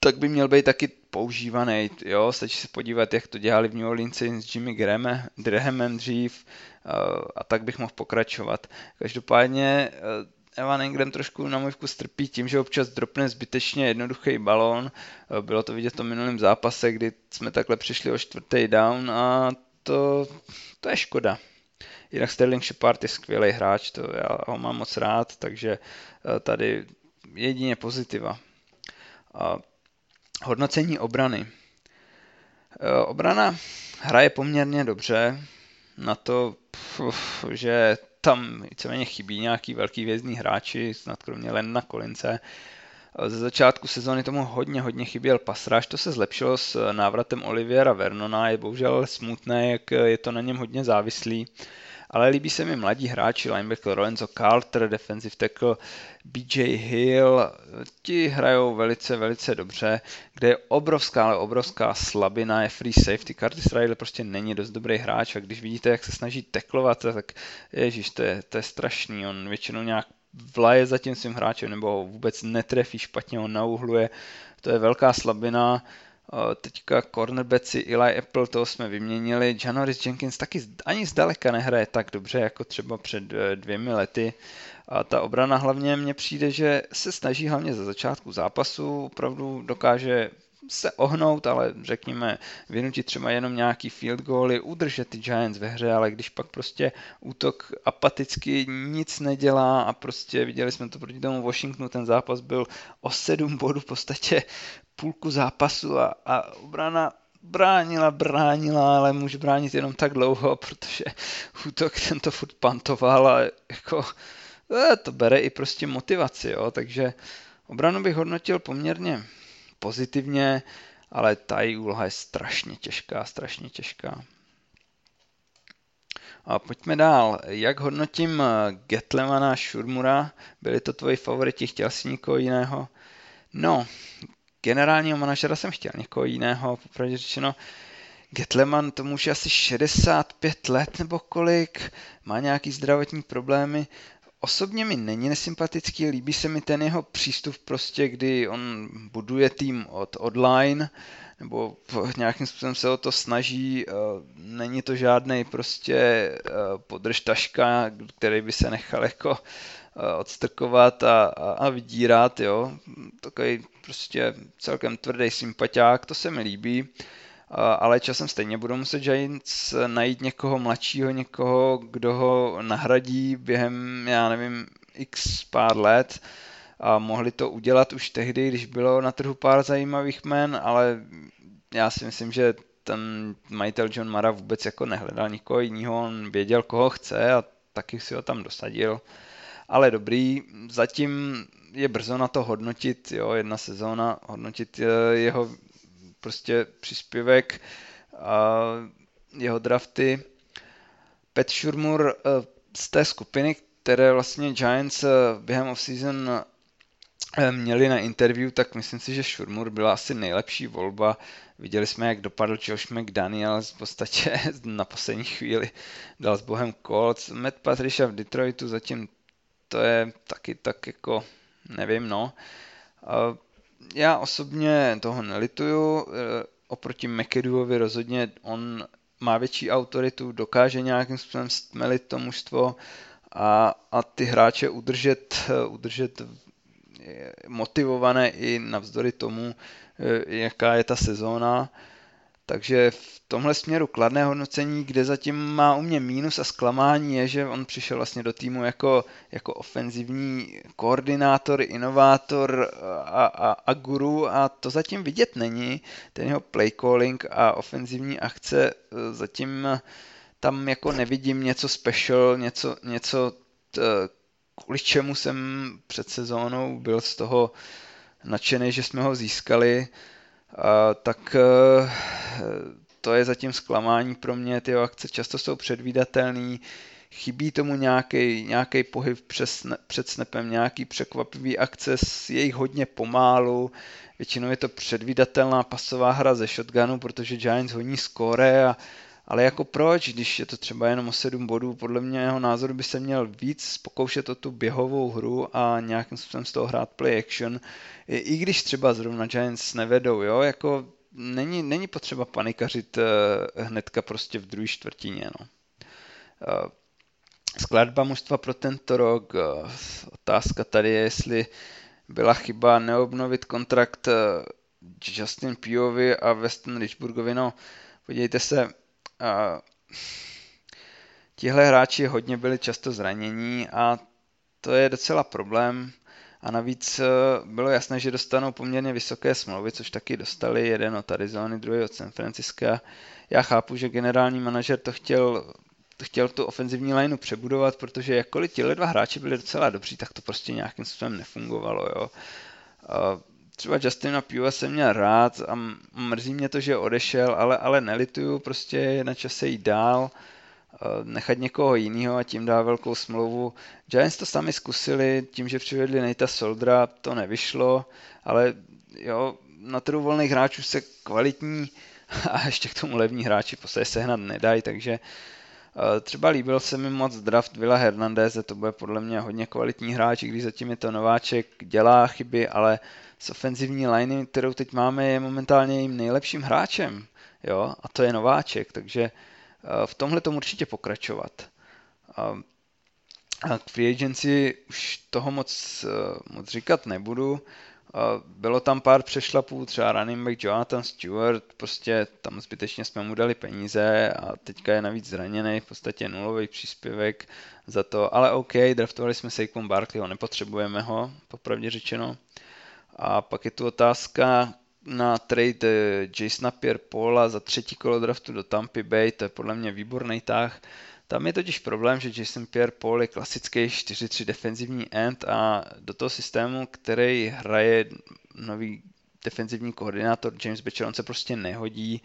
tak by měl být taky používaný. Jo? Stačí se podívat, jak to dělali v New Orleans s Jimmy Graham, Grahamem dřív eh, a tak bych mohl pokračovat. Každopádně eh, Evan Ingram trošku na můj vkus trpí tím, že občas dropne zbytečně jednoduchý balón. Eh, bylo to vidět v tom minulém zápase, kdy jsme takhle přišli o čtvrtý down a to, to je škoda. Jinak Sterling Shepard je skvělý hráč, to já ho mám moc rád, takže tady jedině pozitiva. Hodnocení obrany. E, obrana hraje poměrně dobře na to, že tam víceméně chybí nějaký velký vězný hráči, snad kromě Lenda Kolince. E, ze začátku sezóny tomu hodně, hodně chyběl pasráž, to se zlepšilo s návratem Oliviera Vernona, je bohužel smutné, jak je to na něm hodně závislý ale líbí se mi mladí hráči, linebacker Lorenzo Carter, defensive tackle BJ Hill, ti hrajou velice, velice dobře, kde je obrovská, ale obrovská slabina je free safety. Curtis Riley prostě není dost dobrý hráč a když vidíte, jak se snaží teklovat, tak ježíš, to je, to je strašný, on většinou nějak vlaje za tím svým hráčem nebo ho vůbec netrefí, špatně ho nauhluje, to je velká slabina Teďka cornerbacki Eli Apple, toho jsme vyměnili. Janoris Jenkins taky ani zdaleka nehraje tak dobře, jako třeba před eh, dvěmi lety. A ta obrana hlavně mně přijde, že se snaží hlavně za začátku zápasu, opravdu dokáže se ohnout, ale řekněme vynutit třeba jenom nějaký field goaly, udržet ty Giants ve hře, ale když pak prostě útok apaticky nic nedělá a prostě viděli jsme to proti tomu Washingtonu, ten zápas byl o sedm bodů v podstatě půlku zápasu a, a obrana bránila, bránila, ale může bránit jenom tak dlouho, protože útok ten to furt pantoval a jako eh, to bere i prostě motivaci, jo, takže obranu bych hodnotil poměrně pozitivně, ale ta její úloha je strašně těžká, strašně těžká. A pojďme dál. Jak hodnotím Getlemana Šurmura? Byli to tvoji favoriti? Chtěl jsi někoho jiného? No, generálního manažera jsem chtěl někoho jiného, popravdě řečeno. Getleman tomu už asi 65 let nebo kolik, má nějaký zdravotní problémy, osobně mi není nesympatický, líbí se mi ten jeho přístup prostě, kdy on buduje tým od online, nebo nějakým způsobem se o to snaží, není to žádný prostě podržtaška, který by se nechal jako odstrkovat a, a, a vydírat, jo. Takový prostě celkem tvrdý sympatiák, to se mi líbí ale časem stejně budou muset Giants najít někoho mladšího, někoho, kdo ho nahradí během, já nevím, x pár let a mohli to udělat už tehdy, když bylo na trhu pár zajímavých men, ale já si myslím, že ten majitel John Mara vůbec jako nehledal nikoho jiného, on věděl, koho chce a taky si ho tam dosadil. Ale dobrý, zatím je brzo na to hodnotit, jo, jedna sezóna, hodnotit eh, jeho prostě příspěvek a jeho drafty. Pat Shurmur eh, z té skupiny, které vlastně Giants eh, během offseason eh, měli na interview, tak myslím si, že Shurmur byla asi nejlepší volba. Viděli jsme, jak dopadl Josh McDaniel v podstatě [LAUGHS] na poslední chvíli dal s bohem Colts. Matt Patricia v Detroitu zatím to je taky tak jako, nevím no já osobně toho nelituju, eh, oproti McAdoovi rozhodně on má větší autoritu, dokáže nějakým způsobem stmelit to mužstvo a, a ty hráče udržet, eh, udržet eh, motivované i navzdory tomu, jaká je ta sezóna. Takže v tomhle směru kladné hodnocení, kde zatím má u mě mínus a zklamání je, že on přišel vlastně do týmu jako, jako ofenzivní koordinátor, inovátor a, a, a guru a to zatím vidět není. Ten jeho play calling a ofenzivní akce e, zatím tam jako nevidím něco special, něco, něco t, kvůli čemu jsem před sezónou byl z toho nadšený, že jsme ho získali tak e, to je zatím zklamání pro mě, ty akce často jsou předvídatelný, chybí tomu nějaký, pohyb přes, před snapem, nějaký překvapivý akce, je jich hodně pomálu, většinou je to předvídatelná pasová hra ze shotgunu, protože Giants honí skóre a ale jako proč, když je to třeba jenom o 7 bodů, podle mě jeho názoru by se měl víc pokoušet o tu běhovou hru a nějakým způsobem z toho hrát play action, i, i když třeba zrovna Giants nevedou, jo, jako není, není potřeba panikařit uh, hnedka prostě v druhé čtvrtině, no. Uh, skladba mužstva pro tento rok, uh, otázka tady je, jestli byla chyba neobnovit kontrakt Justin Piovi a Weston Richburgovi, no podívejte se, a tihle hráči hodně byli často zranění a to je docela problém. A navíc eh, bylo jasné, že dostanou poměrně vysoké smlouvy, což taky dostali, jeden od Arizony, druhý od San Francisca. Já chápu, že generální manažer to chtěl, chtěl tu ofenzivní lineu přebudovat, protože jakkoliv tihle dva hráči byli docela dobří, tak to prostě nějakým způsobem nefungovalo. Jo. Třeba Justina Pua jsem měl rád a mrzí mě to, že odešel, ale, ale nelituju, prostě je na čase jít dál, nechat někoho jiného a tím dá velkou smlouvu. Giants to sami zkusili, tím, že přivedli Nejta Soldra, to nevyšlo, ale jo, na trhu volných hráčů se kvalitní [LAUGHS] a ještě k tomu levní hráči se sehnat nedají, takže Třeba líbil se mi moc draft Villa Hernandez, to bude podle mě hodně kvalitní hráč, i když zatím je to nováček, dělá chyby, ale z ofenzivní liney, kterou teď máme, je momentálně jím nejlepším hráčem. Jo? A to je nováček, takže eh, v tomhle tomu určitě pokračovat. A k free agency už toho moc, eh, moc říkat nebudu. Bylo tam pár přešlapů, třeba running back Jonathan Stewart, prostě tam zbytečně jsme mu dali peníze a teďka je navíc zraněný, v podstatě nulový příspěvek za to, ale OK, draftovali jsme Saquon Barkleyho, nepotřebujeme ho, popravdě řečeno. A pak je tu otázka na trade Jasona Pierre-Paula za třetí kolo draftu do Tampa Bay, to je podle mě výborný tah. Tam je totiž problém, že Jason Pierre-Paul je klasický 4-3 defenzivní end a do toho systému, který hraje nový defenzivní koordinátor James Becher, on se prostě nehodí.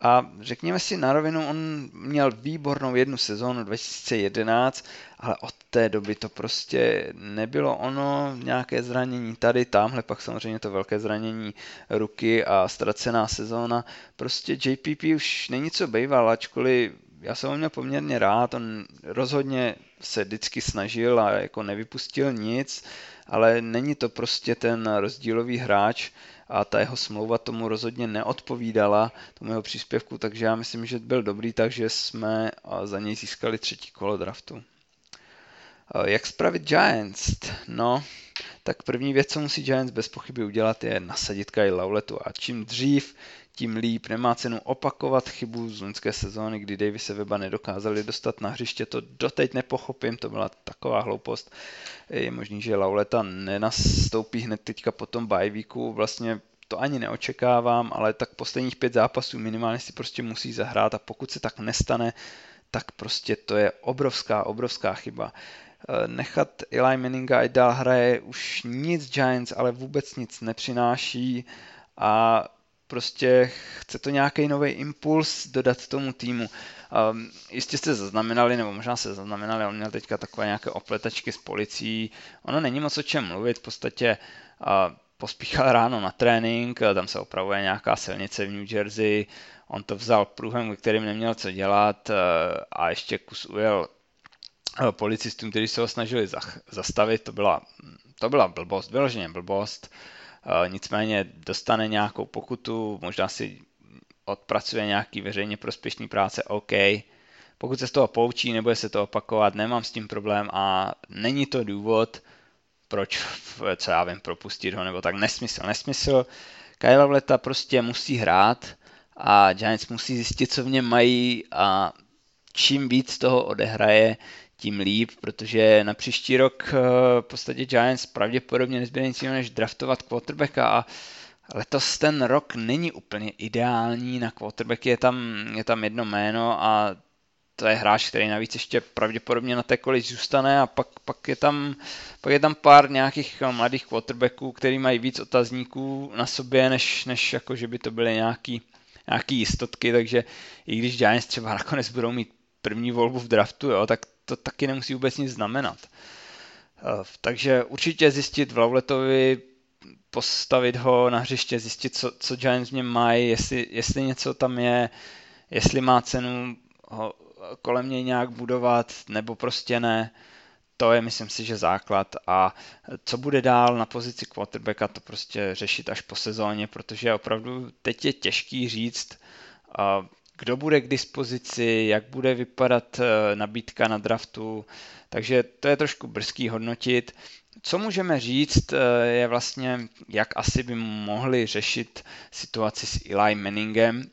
A řekněme si na rovinu, on měl výbornou jednu sezónu 2011, ale od té doby to prostě nebylo ono, nějaké zranění tady, tamhle pak samozřejmě to velké zranění ruky a ztracená sezóna. Prostě JPP už není co bejval, ačkoliv já jsem ho měl poměrně rád, on rozhodně se vždycky snažil a jako nevypustil nic, ale není to prostě ten rozdílový hráč a ta jeho smlouva tomu rozhodně neodpovídala, tomu jeho příspěvku, takže já myslím, že byl dobrý, takže jsme za něj získali třetí kolo draftu. Jak spravit Giants? No, tak první věc, co musí Giants bez pochyby udělat, je nasadit Kyle Lauletu a čím dřív, tím líp. Nemá cenu opakovat chybu z loňské sezóny, kdy Davise Weba nedokázali dostat na hřiště. To doteď nepochopím, to byla taková hloupost. Je možný, že Lauleta nenastoupí hned teďka po tom bajvíku. Vlastně to ani neočekávám, ale tak posledních pět zápasů minimálně si prostě musí zahrát a pokud se tak nestane, tak prostě to je obrovská, obrovská chyba. Eh, nechat Eli Manninga, ať dál hraje, už nic Giants, ale vůbec nic nepřináší a prostě chce to nějaký nový impuls dodat tomu týmu. Um, jistě jste zaznamenali, nebo možná se zaznamenali, on měl teďka takové nějaké opletačky s policií. Ono není moc o čem mluvit, v podstatě uh, pospíchal ráno na trénink, tam se opravuje nějaká silnice v New Jersey, on to vzal průhem, kterým neměl co dělat a ještě kus ujel policistům, kteří se ho snažili zastavit, to byla, to byla blbost, vyloženě blbost. Nicméně dostane nějakou pokutu, možná si odpracuje nějaký veřejně prospěšný práce, OK. Pokud se z toho poučí, nebude se to opakovat, nemám s tím problém a není to důvod, proč, co já vím, propustit ho, nebo tak nesmysl, nesmysl. Kyle Vleta prostě musí hrát a Giants musí zjistit, co v něm mají a čím víc toho odehraje, tím líp, protože na příští rok eh, v podstatě Giants pravděpodobně nezbyde nic jiného, než draftovat quarterbacka a letos ten rok není úplně ideální. Na quarterbacky, je tam, je tam jedno jméno a to je hráč, který navíc ještě pravděpodobně na té college zůstane a pak, pak, je tam, pak je tam pár nějakých mladých quarterbacků, který mají víc otazníků na sobě, než, než jako, že by to byly nějaký, nějaký jistotky, takže i když Giants třeba nakonec budou mít první volbu v draftu, jo, tak to taky nemusí vůbec nic znamenat. Eh, takže určitě zjistit v Lauletovi, postavit ho na hřiště, zjistit, co, co Giants v něm mají, jestli, jestli něco tam je, jestli má cenu ho kolem něj nějak budovat, nebo prostě ne. To je, myslím si, že základ. A co bude dál na pozici quarterbacka, to prostě řešit až po sezóně, protože opravdu teď je těžký říct, kdo bude k dispozici, jak bude vypadat eh, nabídka na draftu, takže to je trošku brzký hodnotit. Co můžeme říct, eh, je vlastně, jak asi by mohli řešit situaci s Eli Manningem,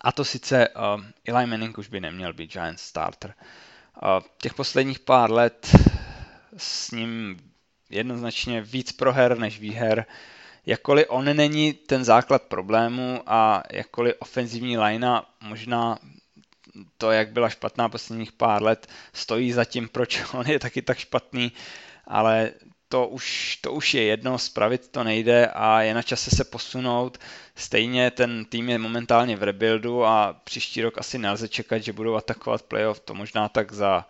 a to sice uh, Eli Manning už by neměl být Giants starter. Uh, těch posledních pár let s ním jednoznačně víc proher než výher. Jakkoliv on není ten základ problému a jakkoliv ofenzivní linea možná to, jak byla špatná posledních pár let, stojí za tím, proč [LAUGHS] on je taky tak špatný, ale to už, to už je jedno, spravit to nejde a je na čase se posunout. Stejně ten tým je momentálně v rebuildu a příští rok asi nelze čekat, že budou atakovat playoff, to možná tak za,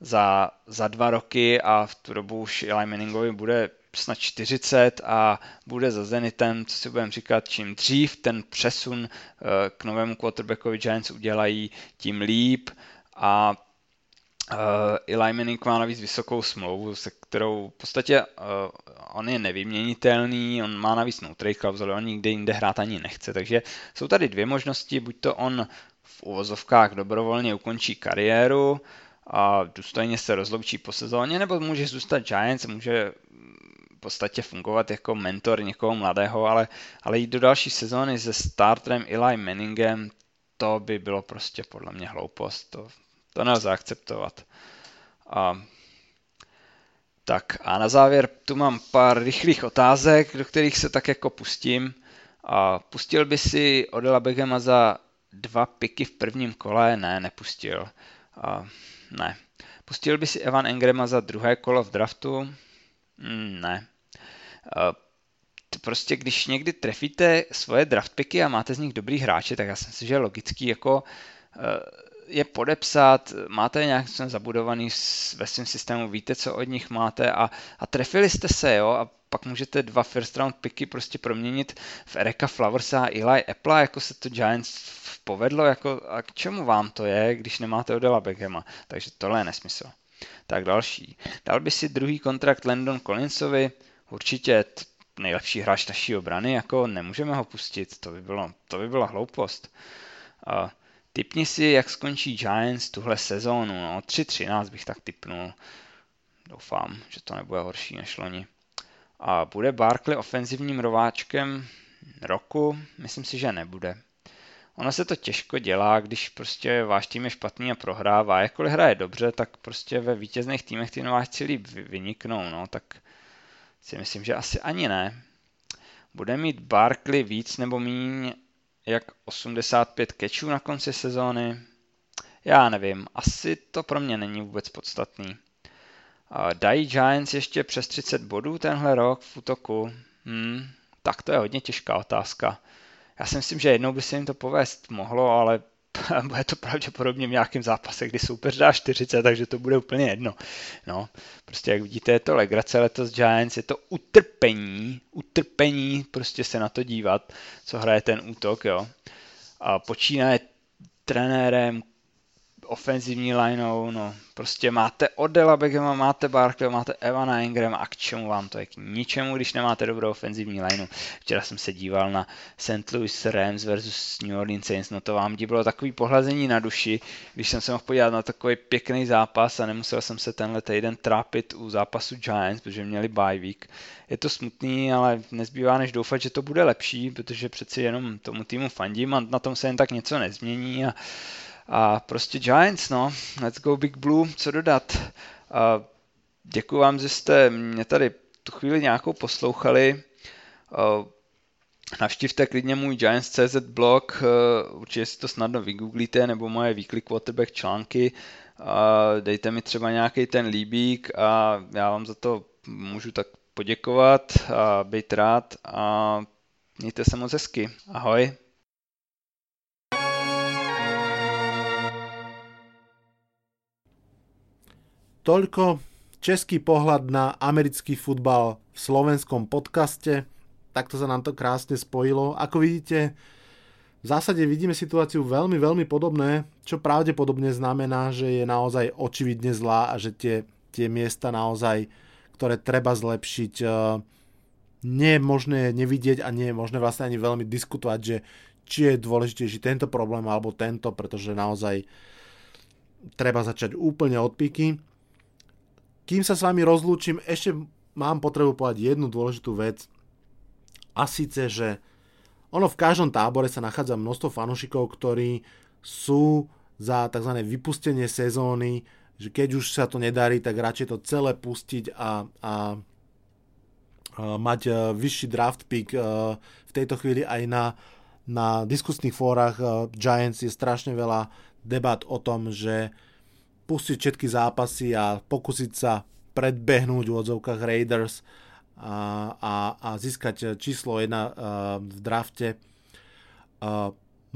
za, za dva roky a v tu dobu už Eli Manningovi bude snad 40 a bude za Zenitem, co si budeme říkat, čím dřív ten přesun eh, k novému quarterbackovi Giants udělají, tím líp. A Uh, Eli Manning má navíc vysokou smlouvu, se kterou v podstatě uh, on je nevyměnitelný, on má navíc no trade klauzuli, on nikde jinde hrát ani nechce, takže jsou tady dvě možnosti, buď to on v uvozovkách dobrovolně ukončí kariéru a důstojně se rozloučí po sezóně, nebo může zůstat Giants, může podstatě fungovat jako mentor někoho mladého, ale, ale jít do další sezóny se starterem Eli Manningem, to by bylo prostě podle mě hloupost. To, to nelze akceptovat. A, tak a na závěr tu mám pár rychlých otázek, do kterých se tak jako pustím. A pustil by si Odela Begema za dva piky v prvním kole? Ne, nepustil. A, ne. Pustil by si Evan Engrema za druhé kolo v draftu? Mm, ne. Prostě když někdy trefíte svoje draft picky a máte z nich dobrý hráče, tak já si myslím, že logický jako je podepsat, máte je nějak zabudovaný ve svém systému, víte, co od nich máte a, a trefili jste se, jo, a pak můžete dva first round picky prostě proměnit v Erika Flowersa a Eli Apple, jako se to Giants povedlo, jako a k čemu vám to je, když nemáte Odela Beckhama, takže tohle je nesmysl. Tak další. Dal by si druhý kontrakt Landon Collinsovi? Určitě nejlepší hráč naší obrany, jako nemůžeme ho pustit, to by, bylo, to by byla hloupost. Uh, typni si, jak skončí Giants tuhle sezónu, no 3-13 bych tak typnul. Doufám, že to nebude horší než loni. A bude Barkley ofenzivním rováčkem roku? Myslím si, že nebude. Ono se to těžko dělá, když prostě váš tým je špatný a prohrává. Jakkoliv hraje dobře, tak prostě ve vítězných týmech ty nováčci líp vyniknou, no, tak si myslím, že asi ani ne. Bude mít Barkley víc nebo méně jak 85 kečů na konci sezóny? Já nevím, asi to pro mě není vůbec podstatný. Dají Giants ještě přes 30 bodů tenhle rok v útoku? Hmm, tak to je hodně těžká otázka. Já si myslím, že jednou by se jim to povést mohlo, ale [LAUGHS] bude to pravděpodobně v nějakém zápase, kdy soupeř dá 40, takže to bude úplně jedno. No, prostě jak vidíte, je to legrace letos Giants, je to utrpení, utrpení prostě se na to dívat, co hraje ten útok, jo. A počínaje trenérem, ofenzivní lineou, no prostě máte Odela Begema, máte Barkley, máte Evana Ingram a k čemu vám to je? K ničemu, když nemáte dobrou ofenzivní lineu. Včera jsem se díval na St. Louis Rams versus New Orleans Saints, no to vám bylo takový pohlazení na duši, když jsem se mohl podívat na takový pěkný zápas a nemusel jsem se tenhle týden trápit u zápasu Giants, protože měli bye week. Je to smutný, ale nezbývá než doufat, že to bude lepší, protože přeci jenom tomu týmu fandím a na tom se jen tak něco nezmění a a prostě Giants, no, let's go Big Blue, co dodat. A děkuji vám, že jste mě tady tu chvíli nějakou poslouchali. Navštivte klidně můj Giants.cz blog, určitě si to snadno vygooglíte, nebo moje weekly quarterback články. Dejte mi třeba nějaký ten líbík a já vám za to můžu tak poděkovat a být rád a mějte se moc hezky. Ahoj. Toľko český pohľad na americký futbal v slovenskom podcaste. Takto sa nám to krásne spojilo. Ako vidíte, v zásade vidíme situáciu veľmi, veľmi podobné, čo pravdepodobne znamená, že je naozaj očividne zlá a že tie, tie miesta naozaj, ktoré treba zlepšiť, eh, nie je možné nevidieť a nie je možné vlastne ani veľmi diskutovať, že či je dôležitejší tento problém alebo tento, pretože naozaj treba začať úplne od píky. Kým sa s vami rozlúčim, ešte mám potrebu povedať jednu dôležitú vec. A síce, že ono v každom tábore sa nachádza množstvo fanúšikov, ktorí sú za tzv. vypustenie sezóny, že keď už sa to nedarí, tak radšej to celé pustiť a, a, a mať e, vyšší draft pick e, v tejto chvíli aj na, na diskusných fórach e, Giants je strašne veľa debat o tom, že pustiť všetky zápasy a pokúsiť sa predbehnúť v odzovkách Raiders a, a, a získať číslo 1 v drafte.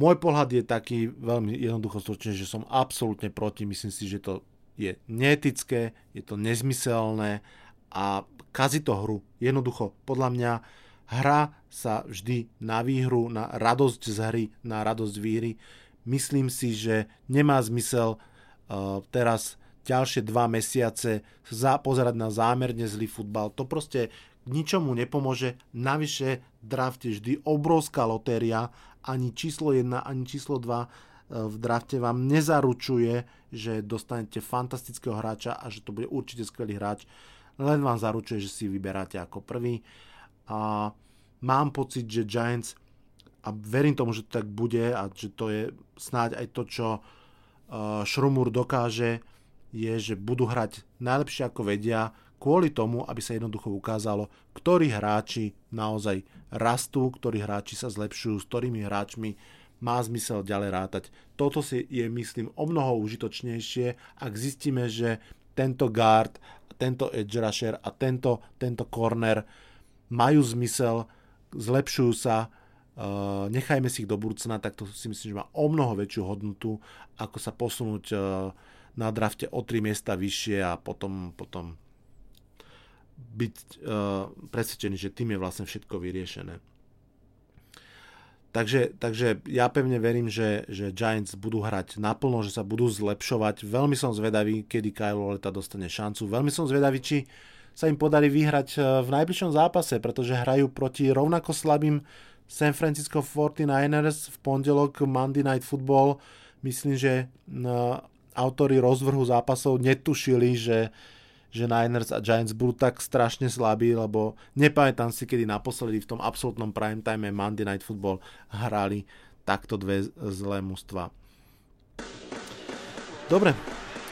Môj pohľad je taký veľmi jednoducho stručne, že som absolútne proti. Myslím si, že to je neetické, je to nezmyselné a kazí to hru. Jednoducho, podľa mňa, hra sa vždy na výhru, na radosť z hry, na radosť výhry. Myslím si, že nemá zmysel teraz ďalšie dva mesiace za, pozerať na zámerne zlý futbal. To proste ničomu nepomôže. Navyše draft je vždy obrovská lotéria. Ani číslo 1, ani číslo 2 e, v drafte vám nezaručuje, že dostanete fantastického hráča a že to bude určite skvelý hráč. Len vám zaručuje, že si vyberáte ako prvý. A mám pocit, že Giants a verím tomu, že to tak bude a že to je snáď aj to, čo Šrumur dokáže, je, že budú hrať najlepšie ako vedia, kvôli tomu, aby sa jednoducho ukázalo, ktorí hráči naozaj rastú, ktorí hráči sa zlepšujú, s ktorými hráčmi má zmysel ďalej rátať. Toto si je, myslím, o mnoho užitočnejšie, ak zistíme, že tento guard, tento edge rusher a tento, tento corner majú zmysel, zlepšujú sa, Eh, nechajme si ich do budúcna, tak to si myslím, že má o mnoho väčšiu hodnotu, ako sa posunúť eh, na drafte o 3 miesta vyššie a potom, potom byť uh, presvedčený, že tým je vlastne všetko vyriešené. Takže, takže ja pevne verím, že, že Giants budú hrať naplno, že sa budú zlepšovať. Veľmi som zvedavý, kedy Kyle Leta dostane šancu. Veľmi som zvedavý, či sa im podarí vyhrať v najbližšom zápase, pretože hrajú proti rovnako slabým San Francisco 49ers v pondelok Monday Night Football. Myslím, že autory rozvrhu zápasov netušili, že že Niners a Giants budú tak strašne slabí, lebo nepamätám si, kedy naposledy v tom absolútnom prime time Monday Night Football hrali takto dve zlé mužstva. Dobre,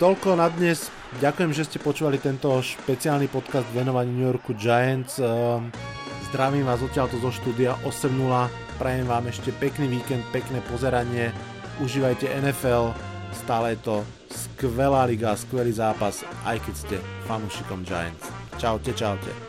toľko na dnes. Ďakujem, že ste počúvali tento špeciálny podcast venovaný New Yorku Giants. Zdravím vás odtiaľto zo štúdia 8.0. Prajem vám ešte pekný víkend, pekné pozeranie. Užívajte NFL. Stále je to skvelá liga, skvelý zápas, aj keď ste fanúšikom Giants. Čaute, čaute.